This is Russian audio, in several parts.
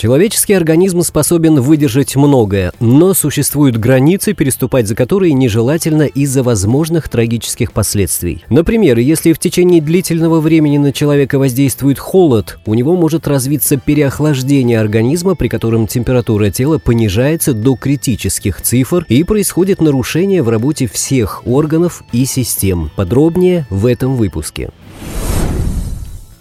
Человеческий организм способен выдержать многое, но существуют границы, переступать за которые нежелательно из-за возможных трагических последствий. Например, если в течение длительного времени на человека воздействует холод, у него может развиться переохлаждение организма, при котором температура тела понижается до критических цифр и происходит нарушение в работе всех органов и систем. Подробнее в этом выпуске.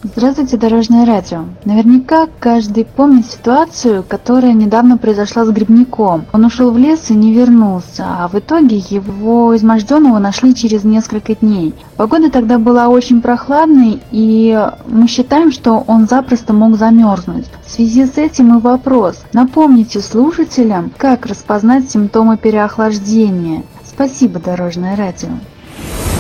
Здравствуйте, Дорожное радио. Наверняка каждый помнит ситуацию, которая недавно произошла с грибником. Он ушел в лес и не вернулся, а в итоге его изможденного нашли через несколько дней. Погода тогда была очень прохладной, и мы считаем, что он запросто мог замерзнуть. В связи с этим и вопрос. Напомните слушателям, как распознать симптомы переохлаждения. Спасибо, Дорожное радио.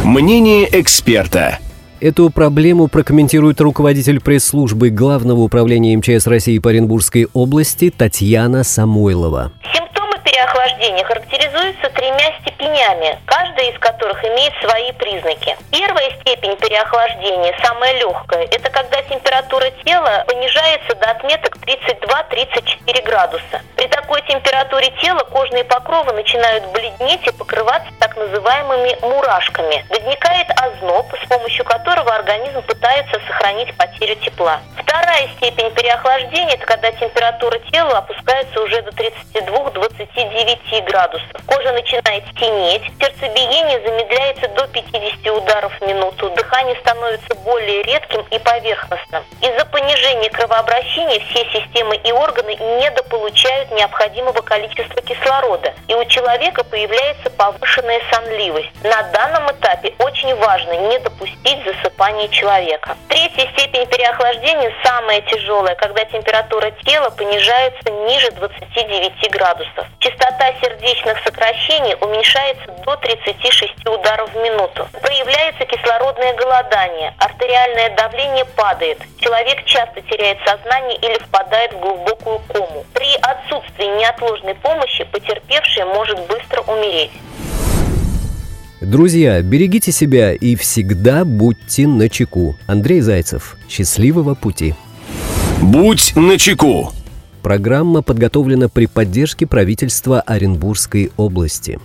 Мнение эксперта. Эту проблему прокомментирует руководитель пресс-службы Главного управления МЧС России по Оренбургской области Татьяна Самойлова. Симптомы переохлаждения характеризуются тремя степенями, каждая из которых имеет свои признаки. Первая степень переохлаждения, самая легкая, это когда температура тела понижается до отметок 32-34 градуса. Такой температуре тела кожные покровы начинают бледнеть и покрываться так называемыми мурашками. Возникает озноб, с помощью которого организм пытается сохранить потерю тепла. Вторая степень переохлаждения – это когда температура тела опускается уже до 32-29 градусов. Кожа начинает синеть, сердцебиение замедляется до 50 ударов в минуту, дыхание становится более редким и поверхностным. Из-за понижения кровообращения все системы и органы недополучают необходимого количества кислорода, и у человека появляется повышенная сонливость. На данном этапе очень важно не допустить засыпания человека. Третья степень переохлаждения самая тяжелая, когда температура тела понижается ниже 29 градусов. Частота сердечных сокращений уменьшается до 36 ударов в минуту. Кислородное голодание, артериальное давление падает, человек часто теряет сознание или впадает в глубокую кому. При отсутствии неотложной помощи потерпевший может быстро умереть. Друзья, берегите себя и всегда будьте начеку. Андрей Зайцев. Счастливого пути. Будь начеку. Программа подготовлена при поддержке правительства Оренбургской области.